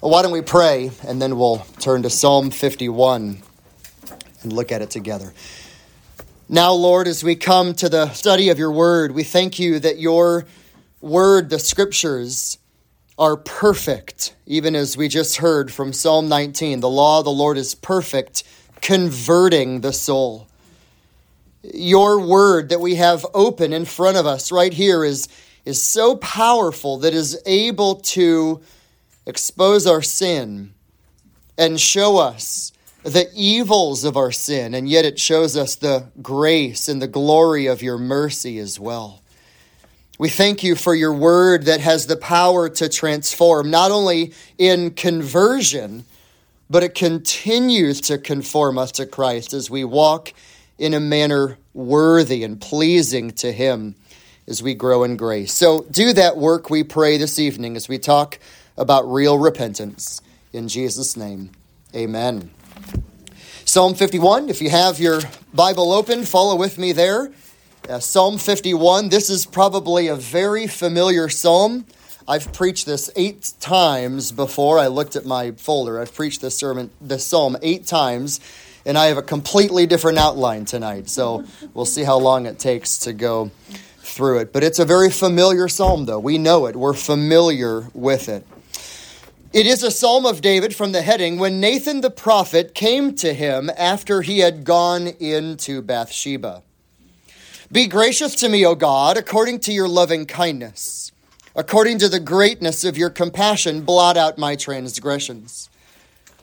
Why don't we pray and then we'll turn to Psalm 51 and look at it together. Now, Lord, as we come to the study of your word, we thank you that your word, the scriptures, are perfect, even as we just heard from Psalm 19. The law of the Lord is perfect, converting the soul. Your word that we have open in front of us right here is, is so powerful that is able to expose our sin and show us the evils of our sin, and yet it shows us the grace and the glory of your mercy as well. We thank you for your word that has the power to transform, not only in conversion, but it continues to conform us to Christ as we walk in a manner worthy and pleasing to Him as we grow in grace. So do that work, we pray, this evening as we talk about real repentance. In Jesus' name, amen. Psalm 51, if you have your Bible open, follow with me there. Uh, psalm 51, this is probably a very familiar psalm. I've preached this eight times before. I looked at my folder. I've preached this sermon, this psalm eight times, and I have a completely different outline tonight. So we'll see how long it takes to go through it. But it's a very familiar psalm, though. We know it, we're familiar with it. It is a psalm of David from the heading when Nathan the prophet came to him after he had gone into Bathsheba. Be gracious to me, O God, according to your loving kindness. According to the greatness of your compassion, blot out my transgressions.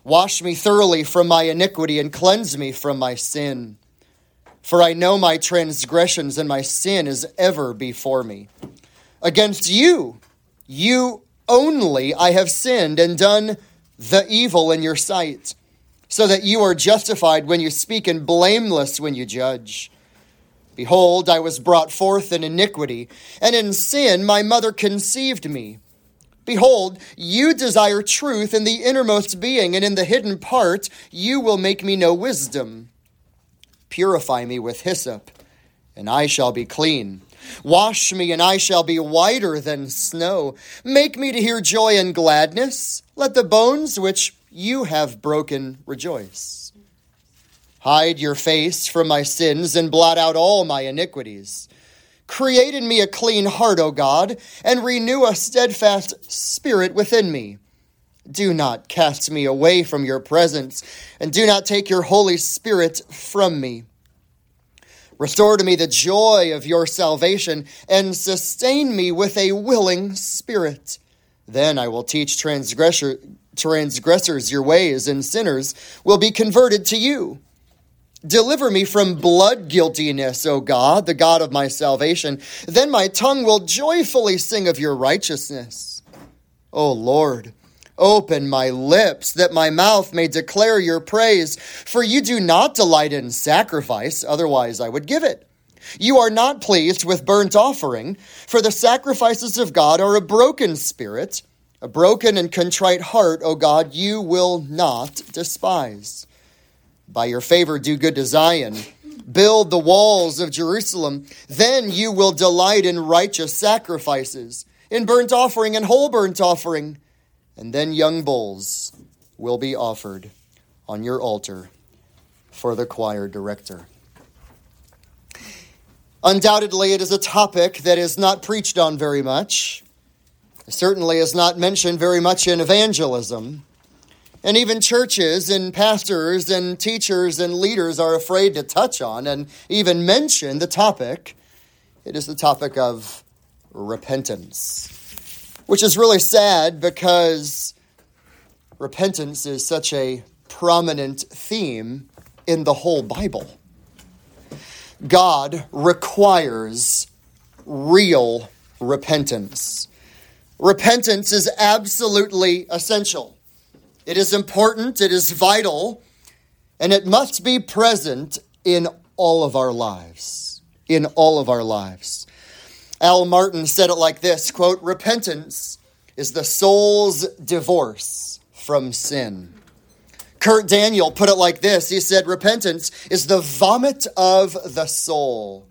Wash me thoroughly from my iniquity and cleanse me from my sin. For I know my transgressions and my sin is ever before me. Against you, you only, I have sinned and done the evil in your sight, so that you are justified when you speak and blameless when you judge. Behold, I was brought forth in iniquity, and in sin my mother conceived me. Behold, you desire truth in the innermost being, and in the hidden part you will make me know wisdom. Purify me with hyssop, and I shall be clean. Wash me, and I shall be whiter than snow. Make me to hear joy and gladness. Let the bones which you have broken rejoice. Hide your face from my sins and blot out all my iniquities. Create in me a clean heart, O God, and renew a steadfast spirit within me. Do not cast me away from your presence, and do not take your Holy Spirit from me. Restore to me the joy of your salvation, and sustain me with a willing spirit. Then I will teach transgressor, transgressors your ways, and sinners will be converted to you. Deliver me from blood guiltiness, O God, the God of my salvation. Then my tongue will joyfully sing of your righteousness. O Lord, open my lips that my mouth may declare your praise. For you do not delight in sacrifice, otherwise I would give it. You are not pleased with burnt offering, for the sacrifices of God are a broken spirit, a broken and contrite heart, O God, you will not despise. By your favor, do good to Zion. Build the walls of Jerusalem. Then you will delight in righteous sacrifices, in burnt offering and whole burnt offering. And then young bulls will be offered on your altar for the choir director. Undoubtedly, it is a topic that is not preached on very much. It certainly is not mentioned very much in evangelism. And even churches and pastors and teachers and leaders are afraid to touch on and even mention the topic. It is the topic of repentance, which is really sad because repentance is such a prominent theme in the whole Bible. God requires real repentance. Repentance is absolutely essential. It is important, it is vital, and it must be present in all of our lives. In all of our lives. Al Martin said it like this quote, Repentance is the soul's divorce from sin. Curt Daniel put it like this He said, Repentance is the vomit of the soul.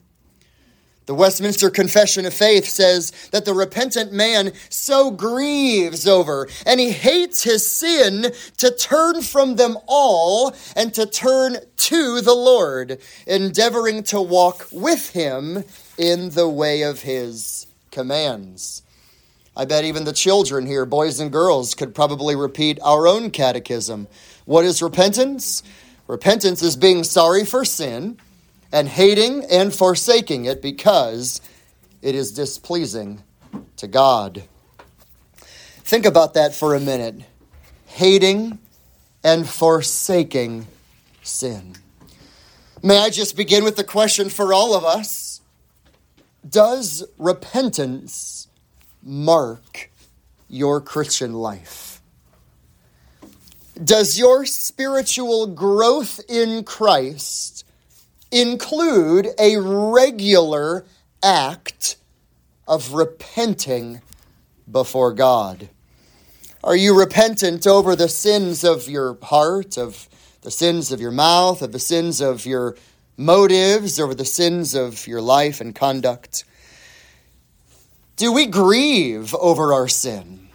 The Westminster Confession of Faith says that the repentant man so grieves over and he hates his sin to turn from them all and to turn to the Lord, endeavoring to walk with him in the way of his commands. I bet even the children here, boys and girls, could probably repeat our own catechism. What is repentance? Repentance is being sorry for sin and hating and forsaking it because it is displeasing to God. Think about that for a minute. Hating and forsaking sin. May I just begin with the question for all of us Does repentance mark your Christian life? Does your spiritual growth in Christ include a regular act of repenting before God? Are you repentant over the sins of your heart, of the sins of your mouth, of the sins of your motives, over the sins of your life and conduct? Do we grieve over our sin?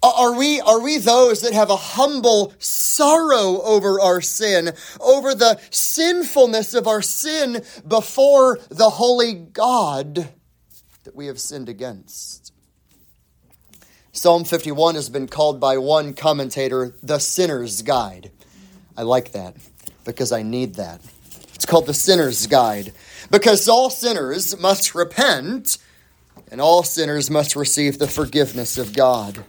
Are we, are we those that have a humble sorrow over our sin, over the sinfulness of our sin before the holy God that we have sinned against? Psalm 51 has been called by one commentator the sinner's guide. I like that because I need that. It's called the sinner's guide because all sinners must repent and all sinners must receive the forgiveness of God.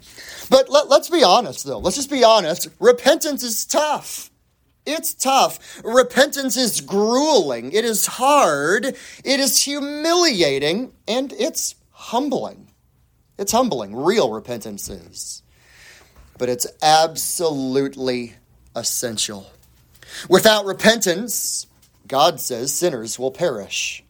But let, us be honest, though. Let's just be honest. Repentance is tough. It's tough. Repentance is grueling. It is hard. It is humiliating. And it's humbling. It's humbling. Real repentance is. But it's absolutely essential. Without repentance, God says sinners will perish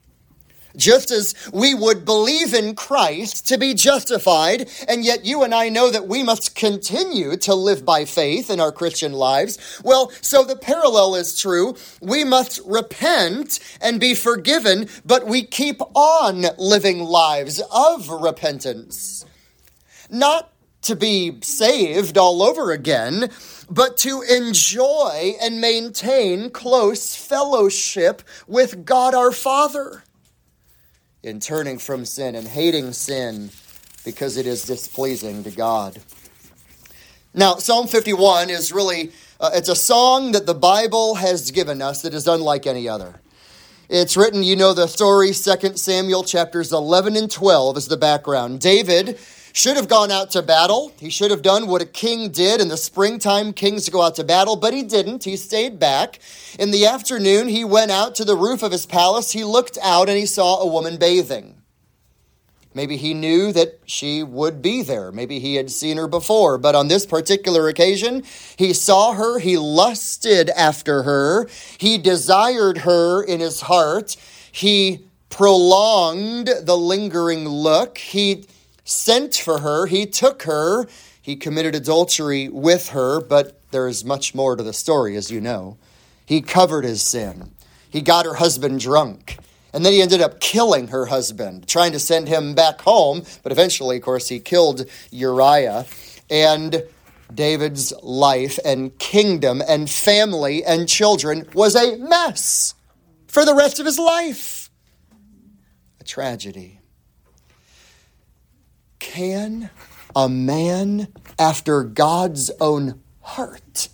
just as we would believe in Christ to be justified, and yet you and I know that we must continue to live by faith in our Christian lives. Well, so the parallel is true. We must repent and be forgiven, but we keep on living lives of repentance. Not to be saved all over again, but to enjoy and maintain close fellowship with God our Father in turning from sin and hating sin because it is displeasing to God. Now, Psalm 51 is really uh, it's a song that the Bible has given us that is unlike any other. It's written, you know the story, 2 Samuel chapters 11 and 12 is the background. David should have gone out to battle. He should have done what a king did in the springtime. Kings go out to battle, but he didn't. He stayed back. In the afternoon, he went out to the roof of his palace. He looked out and he saw a woman bathing. Maybe he knew that she would be there. Maybe he had seen her before. But on this particular occasion, he saw her. He lusted after her. He desired her in his heart. He prolonged the lingering look. He sent for her, he took her, he committed adultery with her, but there is much more to the story, as you know. He covered his sin, he got her husband drunk. And then he ended up killing her husband, trying to send him back home. But eventually, of course, he killed Uriah. And David's life and kingdom and family and children was a mess for the rest of his life. A tragedy. Can a man after God's own heart,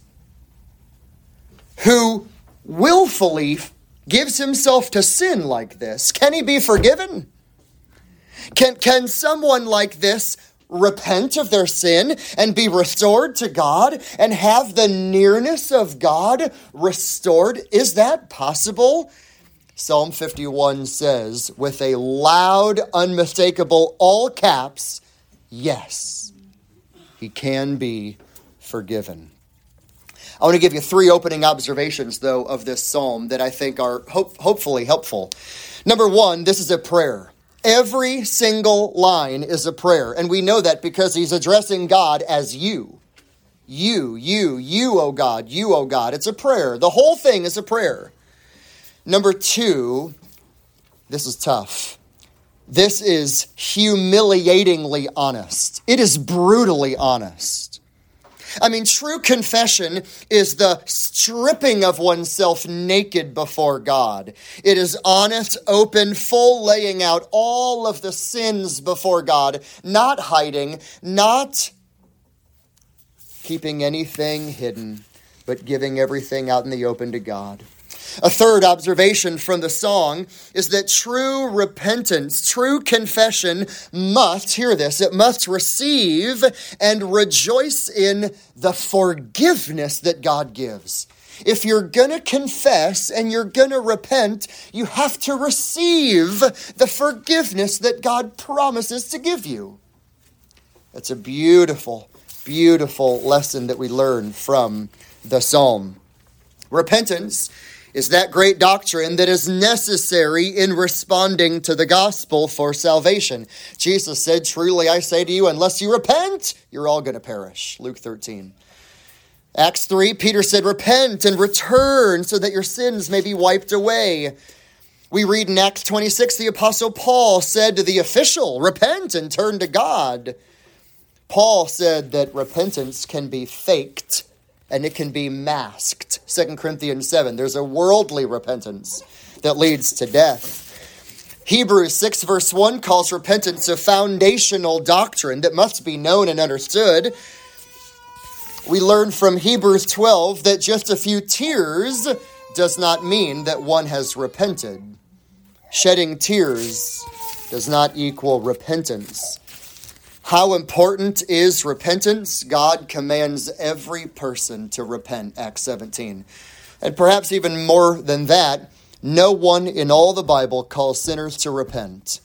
who willfully gives himself to sin like this, can he be forgiven? Can, can someone like this repent of their sin and be restored to God and have the nearness of God restored? Is that possible? Psalm 51 says, with a loud, unmistakable, all caps, yes, he can be forgiven. I want to give you three opening observations, though, of this psalm that I think are hope, hopefully helpful. Number one, this is a prayer. Every single line is a prayer, and we know that because he's addressing God as you. You, you, you, oh God, you, oh God. It's a prayer. The whole thing is a prayer. Number two, this is tough. This is humiliatingly honest. It is brutally honest. I mean, true confession is the stripping of oneself naked before God. It is honest, open, full laying out all of the sins before God, not hiding, not keeping anything hidden, but giving everything out in the open to God. A third observation from the song is that true repentance, true confession must, hear this, it must receive and rejoice in the forgiveness that God gives. If you're going to confess and you're going to repent, you have to receive the forgiveness that God promises to give you. That's a beautiful, beautiful lesson that we learn from the psalm. Repentance is that great doctrine that is necessary in responding to the gospel for salvation. Jesus said, Truly I say to you, unless you repent, you're all going to perish. Luke 13. Acts 3, Peter said, Repent and return so that your sins may be wiped away. We read in Acts 26, the Apostle Paul said to the official, Repent and turn to God. Paul said that repentance can be faked and it can be masked. 2 Corinthians 7. There's a worldly repentance that leads to death. Hebrews 6, verse 1 calls repentance a foundational doctrine that must be known and understood. We learn from Hebrews 12 that just a few tears does not mean that one has repented. Shedding tears does not equal repentance. How important is repentance? God commands every person to repent, Acts 17. And perhaps even more than that, no one in all the Bible calls sinners to repent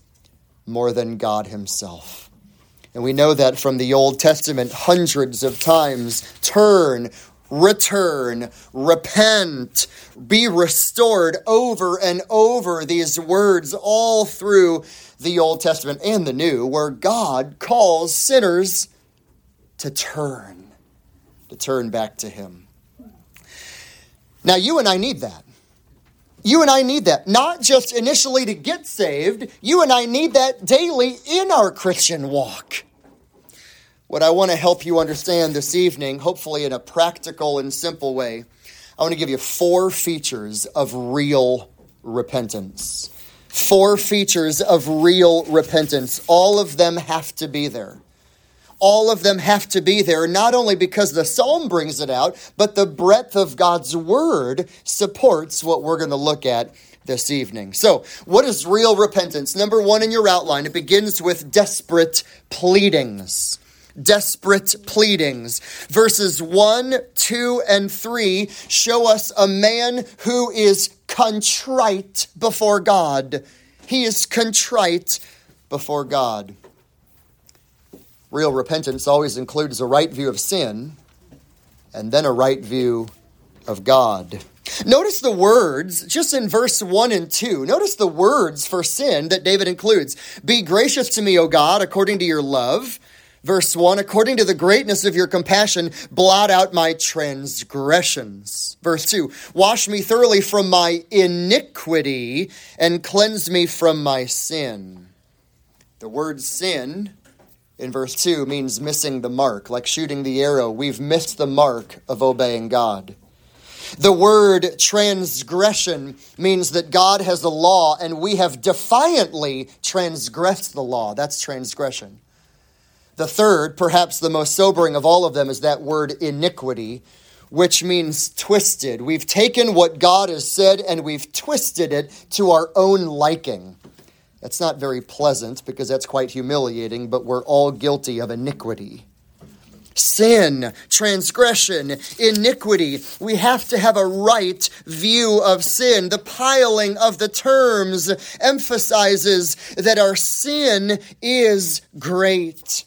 more than God Himself. And we know that from the Old Testament hundreds of times. Turn, return, repent, be restored over and over. These words all through the Old Testament and the New, where God calls sinners to turn, to turn back to Him. Now, you and I need that. You and I need that, not just initially to get saved, you and I need that daily in our Christian walk. What I want to help you understand this evening, hopefully in a practical and simple way, I want to give you four features of real repentance four features of real repentance. All of them have to be there. All of them have to be there, not only because the psalm brings it out, but the breadth of God's word supports what we're going to look at this evening. So, what is real repentance? Number one in your outline, it begins with desperate pleadings desperate pleadings. Verses 1, 2, and 3 show us a man who is contrite before God. He is contrite before God. Real repentance always includes a right view of sin and then a right view of God. Notice the words just in verse 1 and 2. Notice the words for sin that David includes Be gracious to me, O God, according to your love Verse 1 According to the greatness of your compassion, blot out my transgressions. Verse 2 Wash me thoroughly from my iniquity and cleanse me from my sin. The word sin in verse 2 means missing the mark, like shooting the arrow. We've missed the mark of obeying God. The word transgression means that God has the law and we have defiantly transgressed the law. That's transgression. The third, perhaps the most sobering of all of them, is that word iniquity, which means twisted. We've taken what God has said and we've twisted it to our own liking. That's not very pleasant because that's quite humiliating, but we're all guilty of iniquity. Sin, transgression, iniquity. We have to have a right view of sin. The piling of the terms emphasizes that our sin is great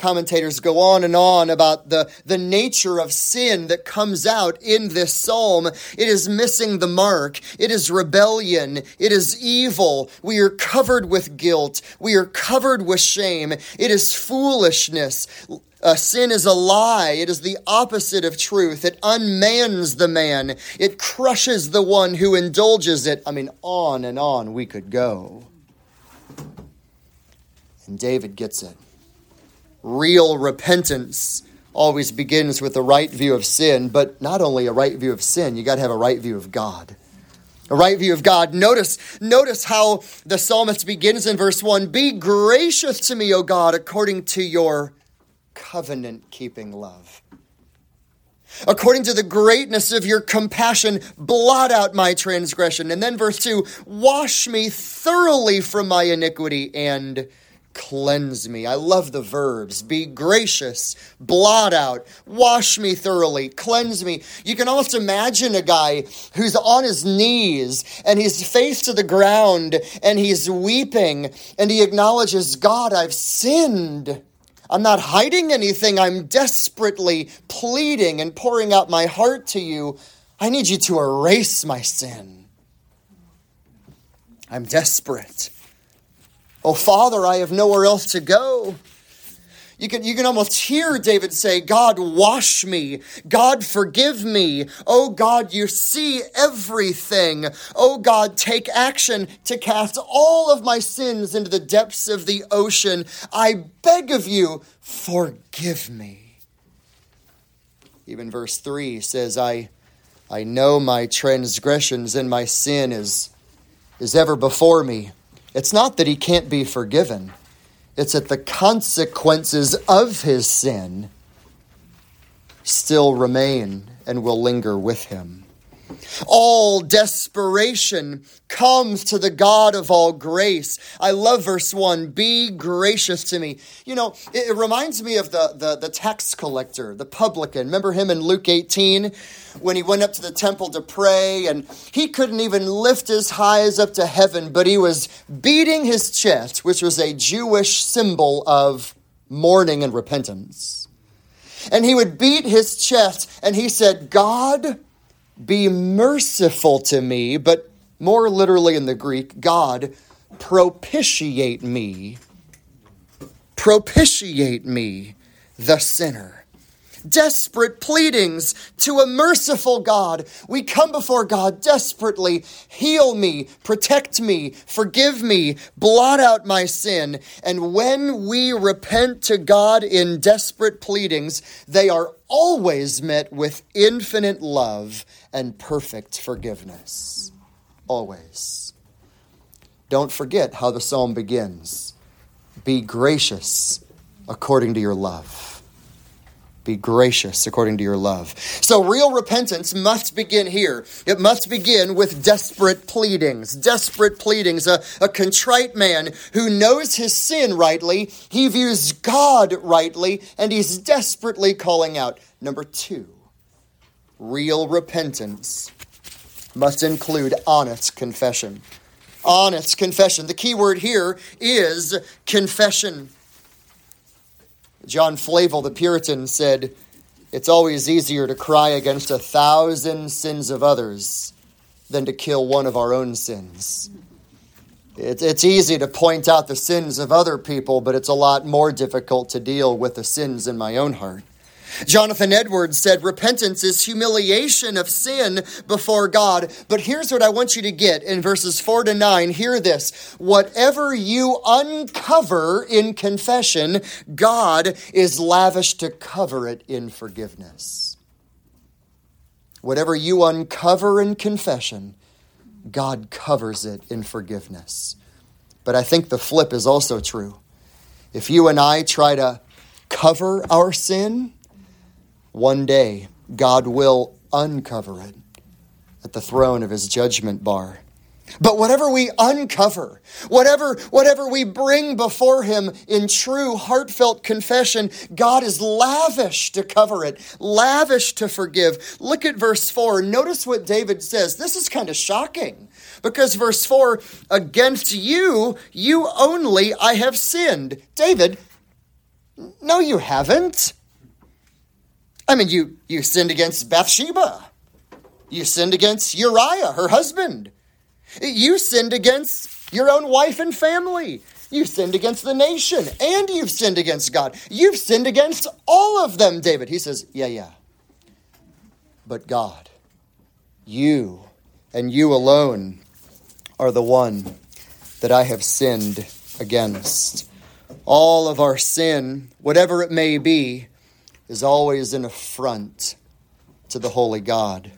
commentators go on and on about the, the nature of sin that comes out in this psalm. It is missing the mark. It is rebellion. It is evil. We are covered with guilt. We are covered with shame. It is foolishness. Uh, sin is a lie. It is the opposite of truth. It unmans the man. It crushes the one who indulges it. I mean, on and on we could go. And David gets it. Real repentance always begins with a right view of sin, but not only a right view of sin, you got to have a right view of God. A right view of God. Notice, notice how the psalmist begins in verse 1 Be gracious to me, O God, according to your covenant keeping love. According to the greatness of your compassion, blot out my transgression. And then verse 2 Wash me thoroughly from my iniquity and cleanse me. I love the verbs. Be gracious, blot out, wash me thoroughly, cleanse me. You can almost imagine a guy who's on his knees and he's face to the ground and he's weeping and he acknowledges, God, I've sinned. I'm not hiding anything. I'm desperately pleading and pouring out my heart to you. I need you to erase my sin. I'm desperate. Oh, Father, I have nowhere else to go. You can, you can almost hear David say, God, wash me. God, forgive me. Oh, God, you see everything. Oh, God, take action to cast all of my sins into the depths of the ocean. I beg of you, forgive me. Even verse 3 says, I, I know my transgressions and my sin is, is ever before me. It's not that he can't be forgiven, it's that the consequences of his sin still remain and will linger with him. All desperation comes to the God of all grace. I love verse 1 Be gracious to me. You know, it, it, reminds me of the, the, the tax collector, the publican. Remember him in Luke 18 when he went up to the temple to pray and he couldn't even lift his eyes up to heaven, but he was beating his chest, which was a Jewish symbol of mourning and repentance. And he would beat his chest and he said, God, be merciful to me, but more literally in the Greek, God, propitiate me. Propitiate me, the sinner desperate pleadings to a merciful God. We come before God desperately. Heal me, protect me, forgive me, blot out my sin. And when we repent to God in desperate pleadings, they are always met with infinite love and perfect forgiveness. Always. Don't forget how the psalm begins. Be gracious according to your love. Be gracious according to your love. So, real repentance must begin here. It must begin with desperate pleadings. Desperate pleadings. A, a contrite man who knows his sin rightly, he views God rightly, and he's desperately calling out. Number two, real repentance must include honest confession. Honest confession. The key word here is confession. John Flavel, the Puritan, said, It's always easier to cry against a thousand sins of others than to kill one of our own sins. It's easy to point out the sins of other people, but it's a lot more difficult to deal with the sins in my own heart. Jonathan Edwards said repentance is humiliation of sin before God. But here's what I want you to get in verses 4 to 9. Hear this. Whatever you uncover in confession, God is lavish to cover it in forgiveness. Whatever you uncover in confession, God covers it in forgiveness. But I think the flip is also true. If you and I try to cover our sin, one day, God will uncover it at the throne of his judgment bar. But whatever we uncover, whatever, whatever we bring before him in true heartfelt confession, God is lavish to cover it, lavish to forgive. Look at verse 4. Notice what David says. This is kind of shocking because verse 4 against you, you only I have sinned. David, no, you haven't. I mean, you, you sinned against Bathsheba. You sinned against Uriah, her husband. You sinned against your own wife and family. You sinned against the nation and you've sinned against God. You've sinned against all of them, David. He says, Yeah, yeah. But God, you and you alone are the one that I have sinned against. All of our sin, whatever it may be, is always an affront to the holy God.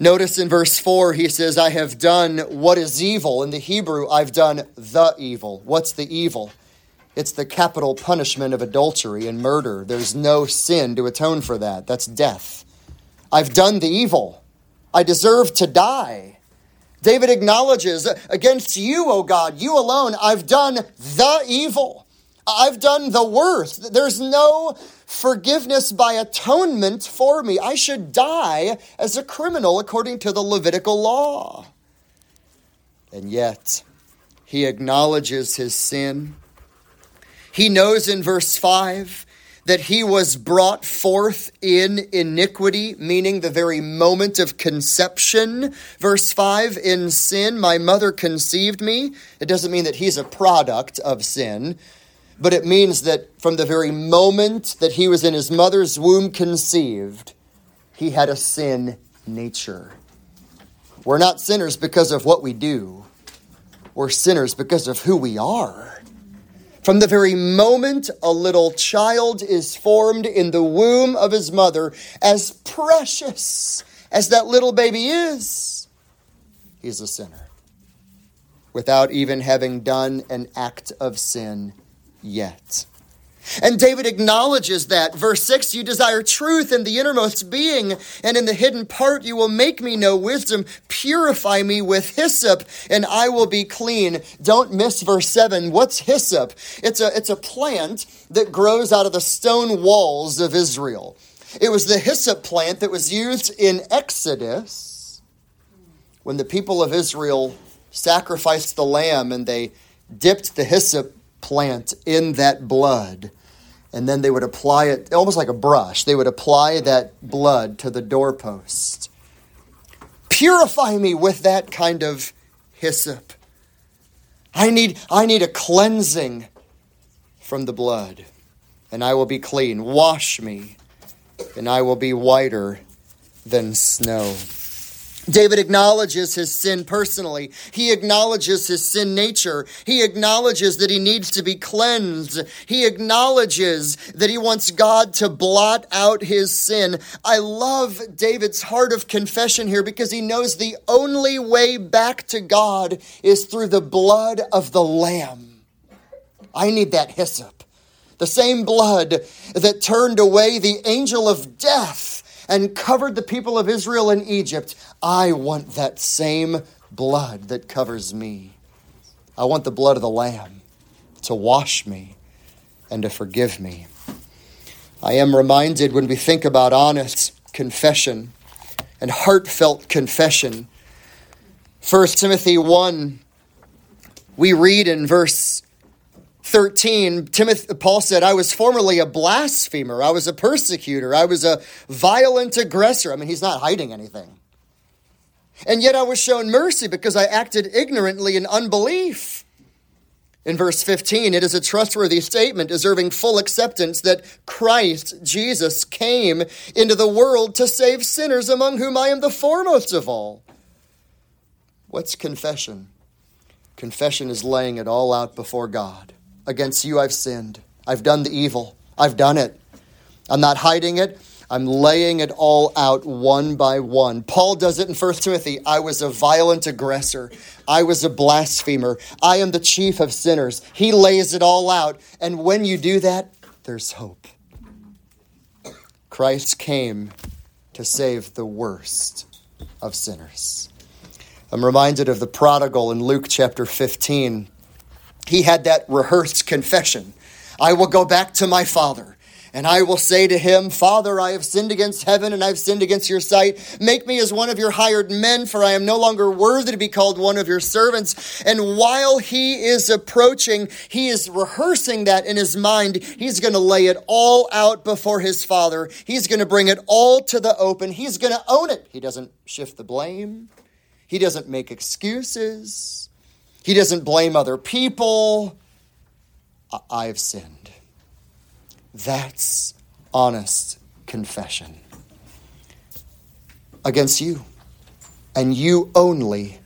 Notice in verse 4, he says, I have done what is evil. In the Hebrew, I've done the evil. What's the evil? It's the capital punishment of adultery and murder. There's no sin to atone for that. That's death. I've done the evil. I deserve to die. David acknowledges, Against you, O God, you alone, I've done the evil. I've done the worst. There's no forgiveness by atonement for me. I should die as a criminal according to the Levitical law. And yet, he acknowledges his sin. He knows in verse 5 that he was brought forth in iniquity, meaning the very moment of conception. Verse 5 In sin, my mother conceived me. It doesn't mean that he's a product of sin, but it means that from the very moment that he was in his mother's womb conceived, he had a sin nature. We're not sinners because of what we do, we're sinners because of who we are. From the very moment a little child is formed in the womb of his mother, as precious as that little baby is, he's a sinner without even having done an act of sin yet. And David acknowledges that. Verse 6 You desire truth in the innermost being, and in the hidden part you will make me know wisdom. Purify me with hyssop, and I will be clean. Don't miss verse 7. What's hyssop? It's a, it's a plant that grows out of the stone walls of Israel. It was the hyssop plant that was used in Exodus when the people of Israel sacrificed the lamb and they dipped the hyssop plant in that blood. And then they would apply it almost like a brush. They would apply that blood to the doorpost. Purify me with that kind of hyssop. I need, I need a cleansing from the blood, and I will be clean. Wash me, and I will be whiter than snow. David acknowledges his sin personally. He acknowledges his sin nature. He acknowledges that he needs to be cleansed. He acknowledges that he wants God to blot out his sin. I love David's heart of confession here because he knows the only way back to God is through the blood of the Lamb. I need that hyssop. The same blood that turned away the angel of death and covered the people of Israel in Egypt. I want that same blood that covers me. I want the blood of the Lamb to wash me and to forgive me. I am reminded when we think about honest confession and heartfelt confession. 1 Timothy 1, we read in verse 13, Timothy, Paul said, I was formerly a blasphemer. I was a persecutor. I was a violent aggressor. I mean, he's not hiding anything. And yet I was shown mercy because I acted ignorantly in unbelief. In verse 15, it is a trustworthy statement deserving full acceptance that Christ, Jesus, came into the world to save sinners, among whom I am the foremost of all. What's confession? Confession is laying it all out before God. Against you I've sinned. I've done the evil. I've done it. I'm not hiding it. I'm laying it all out one by one. Paul does it in 1 Timothy. I was a violent aggressor. I was a blasphemer. I am the chief of sinners. He lays it all out. And when you do that, there's hope. Christ came to save the worst of sinners. I'm reminded of the prodigal in Luke chapter 15 he had that rehearsed confession I will go back to my father. And I will say to him, Father, I have sinned against heaven and I've sinned against your sight. Make me as one of your hired men, for I am no longer worthy to be called one of your servants. And while he is approaching, he is rehearsing that in his mind. He's going to lay it all out before his father. He's going to bring it all to the open. He's going to own it. He doesn't shift the blame, he doesn't make excuses. He doesn't blame other people. I've sinned. That's honest confession against you, and you only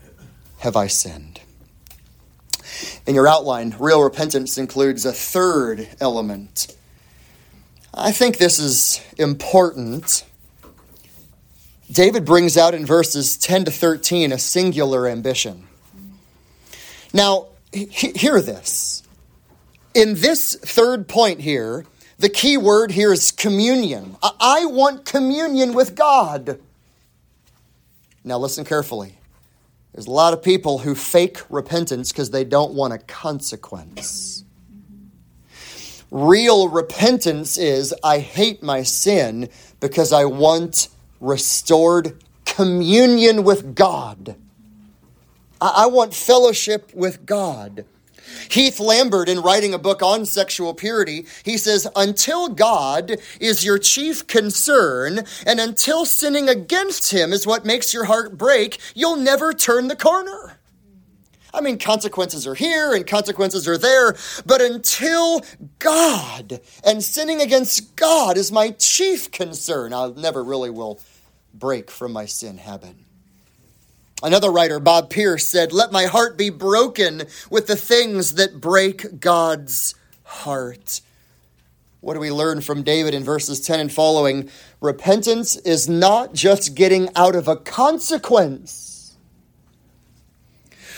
have I sinned. In your outline, real repentance includes a third element. I think this is important. David brings out in verses 10 to 13 a singular ambition. Now, hear this. In this third point here, the key word here is communion. I want communion with God. Now, listen carefully. There's a lot of people who fake repentance because they don't want a consequence. Real repentance is I hate my sin because I want restored communion with God. I want fellowship with God. Heath Lambert, in writing a book on sexual purity, he says, Until God is your chief concern, and until sinning against Him is what makes your heart break, you'll never turn the corner. I mean, consequences are here and consequences are there, but until God and sinning against God is my chief concern, I never really will break from my sin habit. Another writer, Bob Pierce, said, Let my heart be broken with the things that break God's heart. What do we learn from David in verses 10 and following? Repentance is not just getting out of a consequence.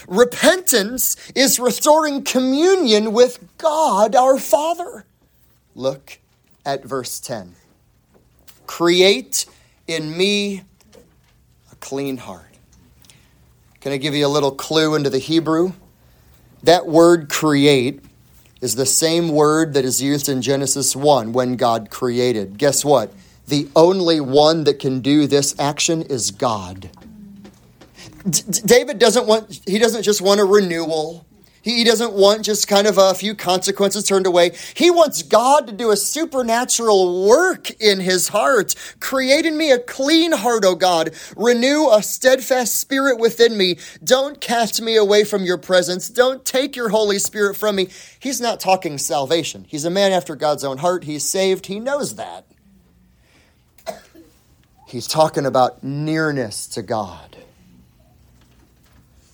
Repentance is restoring communion with God our Father. Look at verse 10. Create in me a clean heart can I give you a little clue into the Hebrew? That word create is the same word that is used in Genesis 1 when God created. Guess what? The only one that can do this action is God. D- David doesn't want, he doesn't just want a renewal. He doesn't want just kind of a few consequences turned away. He wants God to do a supernatural work in his heart. Create in me a clean heart, O God. Renew a steadfast spirit within me. Don't cast me away from your presence. Don't take your Holy Spirit from me. He's not talking salvation. He's a man after God's own heart. He's saved. He knows that. He's talking about nearness to God.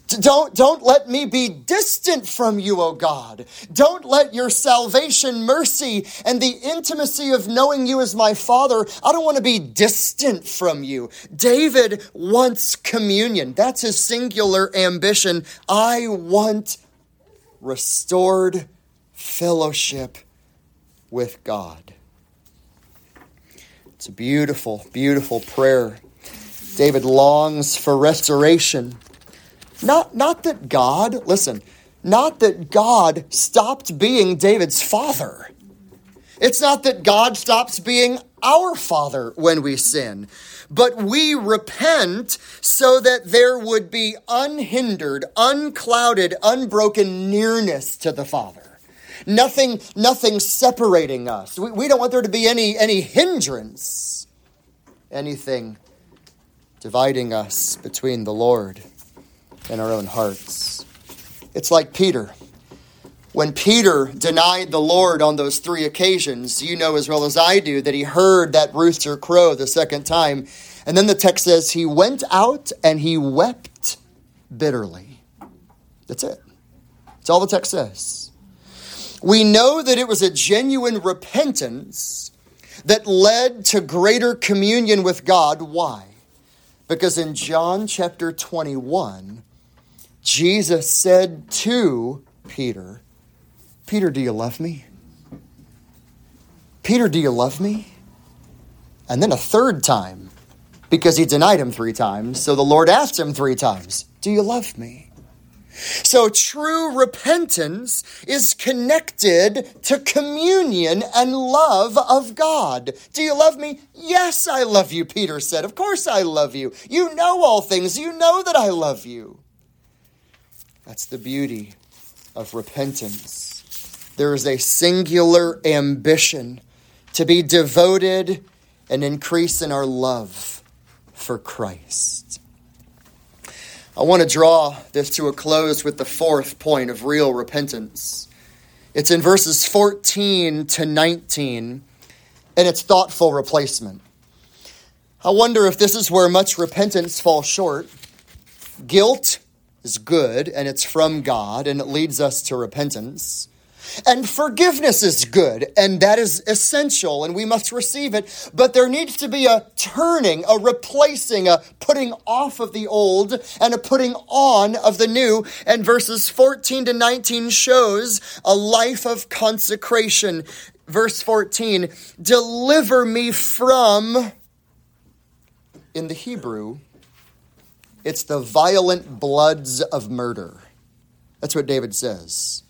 Don't, don't let me be distant from you, O God. Don't let your salvation, mercy, and the intimacy of knowing you as my Father, I don't want to be distant from you. David wants communion. That's his singular ambition. I want restored fellowship with God. It's a beautiful, beautiful prayer. David longs for restoration not, not that God, listen, not that God stopped being David's father. It's not that God stops being our father when we sin, but we repent so that there would be unhindered, unclouded, unbroken nearness to the Father. Nothing, nothing separating us. We, we don't want there to be any, any hindrance, anything dividing us between the Lord in our own hearts. It's like Peter. When Peter denied the Lord on those three occasions, you know as well as I do that he heard that rooster crow the second time. And then the text says he went out and he wept bitterly. That's it. That's all the text says. We know that it was a genuine repentance that led to greater communion with God. Why? Because in John chapter 21, Jesus said to Peter, Peter, do you love me? Peter, do you love me? And then a third time, because he denied him three times. So the Lord asked him three times, Do you love me? So true repentance is connected to communion and love of God. Do you love me? Yes, I love you, Peter said. Of course I love you. You know all things. You know that I love you. That's the beauty of repentance. There is a singular ambition to be devoted and increase in our love for Christ. I want to draw this to a close with the fourth point of real repentance. It's in verses 14 to 19, and it's thoughtful replacement. I wonder if this is where much repentance falls short. Guilt is good, and it's from God, and it leads us to repentance. And forgiveness is good, and that is essential, and we must receive it. But there needs to be a turning, a replacing, a putting off of the old, and a putting on of the new. And verses 14 to 19 shows a life of consecration. Verse 14 Deliver me from, in the Hebrew, it's the violent bloods of murder. That's what David says.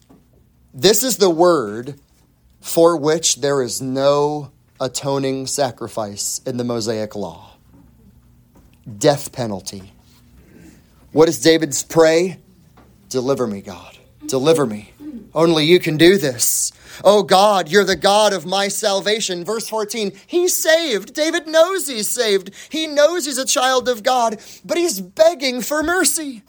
This is the word for which there is no atoning sacrifice in the Mosaic law death penalty. What is David's pray? Deliver me, God. Deliver me. Only you can do this. Oh God, you're the God of my salvation. Verse 14, he's saved. David knows he's saved. He knows he's a child of God, but he's begging for mercy.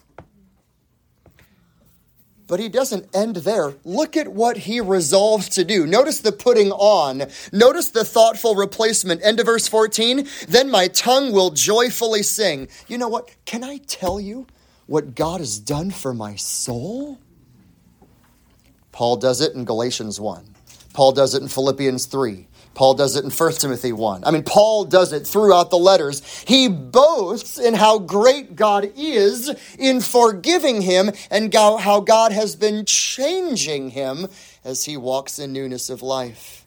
But he doesn't end there. Look at what he resolves to do. Notice the putting on. Notice the thoughtful replacement. End of verse 14. Then my tongue will joyfully sing. You know what? Can I tell you what God has done for my soul? Paul does it in Galatians 1. Paul does it in Philippians 3. Paul does it in 1 Timothy 1. I mean, Paul does it throughout the letters. He boasts in how great God is in forgiving him and how God has been changing him as he walks in newness of life.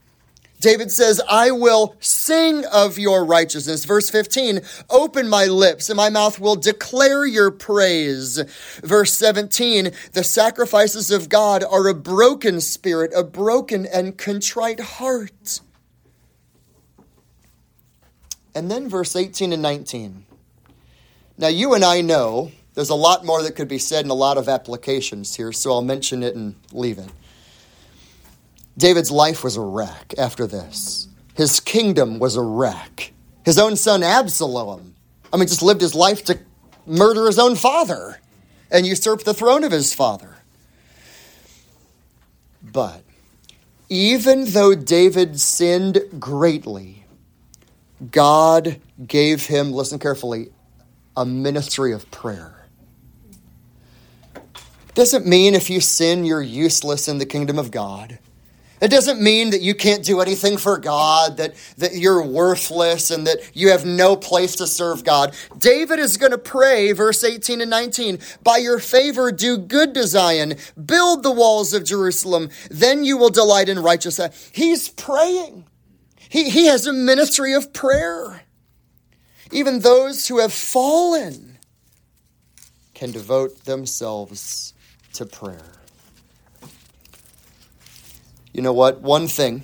David says, I will sing of your righteousness. Verse 15, open my lips and my mouth will declare your praise. Verse 17, the sacrifices of God are a broken spirit, a broken and contrite heart. And then verse 18 and 19. Now, you and I know there's a lot more that could be said and a lot of applications here, so I'll mention it and leave it. David's life was a wreck after this. His kingdom was a wreck. His own son Absalom, I mean, just lived his life to murder his own father and usurp the throne of his father. But even though David sinned greatly, God gave him, listen carefully, a ministry of prayer. Doesn't mean if you sin, you're useless in the kingdom of God. It doesn't mean that you can't do anything for God, that, that you're worthless, and that you have no place to serve God. David is going to pray, verse 18 and 19, By your favor, do good to Zion, build the walls of Jerusalem, then you will delight in righteousness. He's praying. He, he has a ministry of prayer. Even those who have fallen can devote themselves to prayer. You know what? One thing.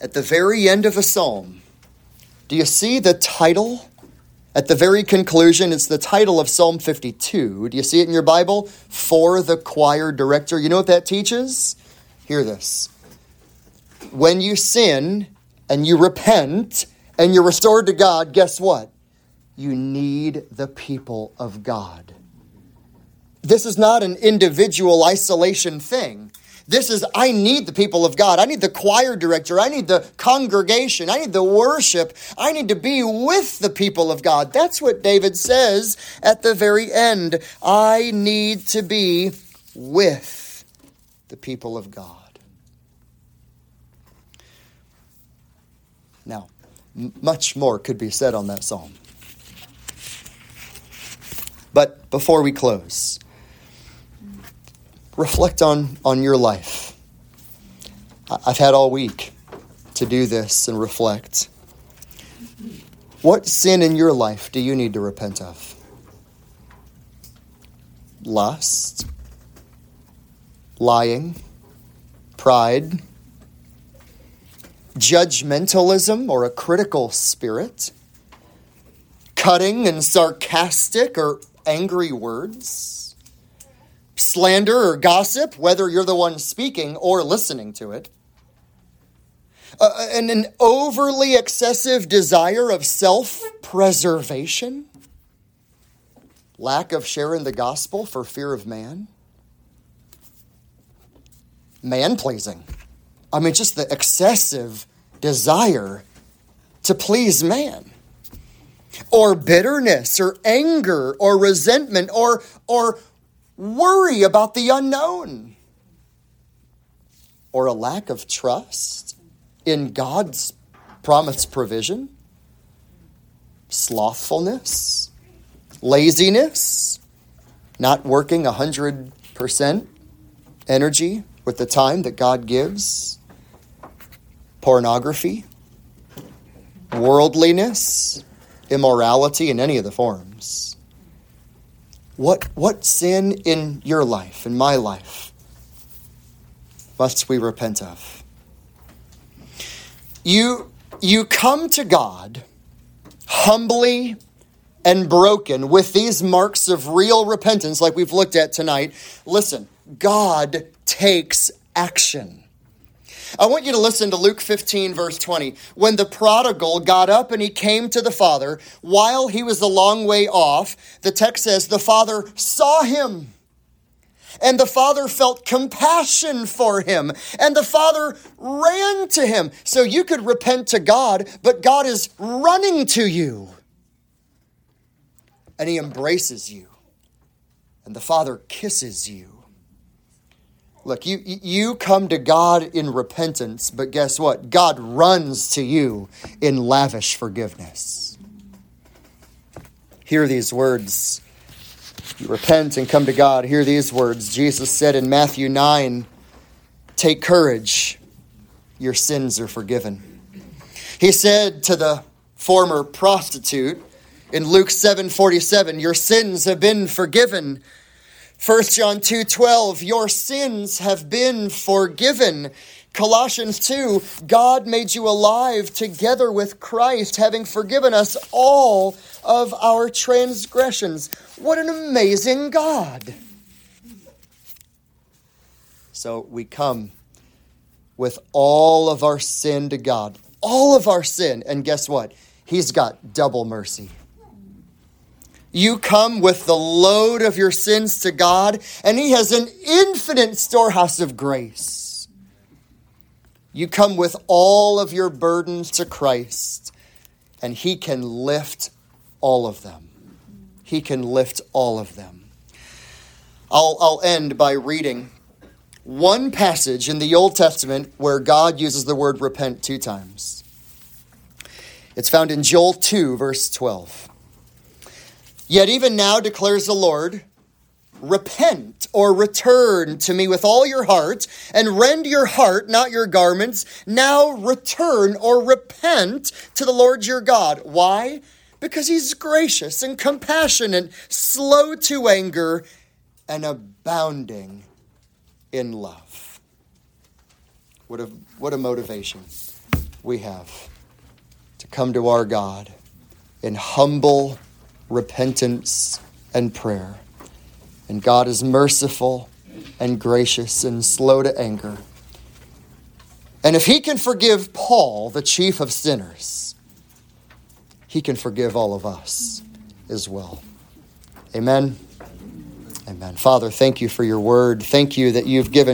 At the very end of a psalm, do you see the title? At the very conclusion, it's the title of Psalm 52. Do you see it in your Bible? For the choir director. You know what that teaches? Hear this. When you sin and you repent and you're restored to God, guess what? You need the people of God. This is not an individual isolation thing. This is, I need the people of God. I need the choir director. I need the congregation. I need the worship. I need to be with the people of God. That's what David says at the very end. I need to be with the people of God. Now, much more could be said on that psalm. But before we close, reflect on, on your life. I've had all week to do this and reflect. What sin in your life do you need to repent of? Lust, lying, pride, judgmentalism or a critical spirit, cutting and sarcastic or angry words slander or gossip, whether you're the one speaking or listening to it. Uh, uh and an overly excessive desire of self preservation. Lack of sharing the gospel for fear of man? Man pleasing. I mean, just the excessive desire to please man. Or bitterness, or anger, or resentment, or, or worry about the unknown. Or a lack of trust in God's promised provision slothfulness, laziness, not working 100% energy with the time that God gives, pornography, worldliness, immorality in any of the forms. What, what sin in your life, in my life, must we repent of? You, you come to God humbly and broken with these marks of real repentance, like we've looked at tonight, listen, God takes action. I want you to listen to Luke 15, verse 20. When the prodigal got up and he came to the father, while he was a long way off, the text says the father saw him. And the father felt compassion for him. And the father ran to him. So you could repent to God, but God is running to you. And he embraces you. And the father kisses you. Look, you, you come to God in repentance, but guess what? God runs to you in lavish forgiveness. Hear these words you repent and come to God, hear these words. Jesus said in Matthew 9, Take courage, your sins are forgiven. He said to the former prostitute in Luke 7 47, Your sins have been forgiven. 1 John 2 12, Your sins have been forgiven. Colossians 2 God made you alive together with Christ, having forgiven us all of our transgressions. What an amazing God! So we come with all of our sin to God, all of our sin, and guess what? He's got double mercy. You come with the load of your sins to God, and He has an infinite storehouse of grace. You come with all of your burdens to Christ, and He can lift all of them. He can lift all of them. I'll, I'll end by reading one passage in the Old Testament where God uses the word repent two times. It's found in Joel 2, verse 12. Yet even now declares the Lord, repent or return to me with all your heart and rend your heart, not your garments. Now return or repent to the Lord your God. Why? Because he's gracious and compassionate, slow to anger, and abounding in love. What a, what a motivation we have to come to our God in humble repentance and prayer and God is merciful and gracious and slow to anger. And if he can forgive Paul, the chief of sinners, he can forgive all of us as well. Amen. Amen. Father, thank you for your word. Thank you that you've given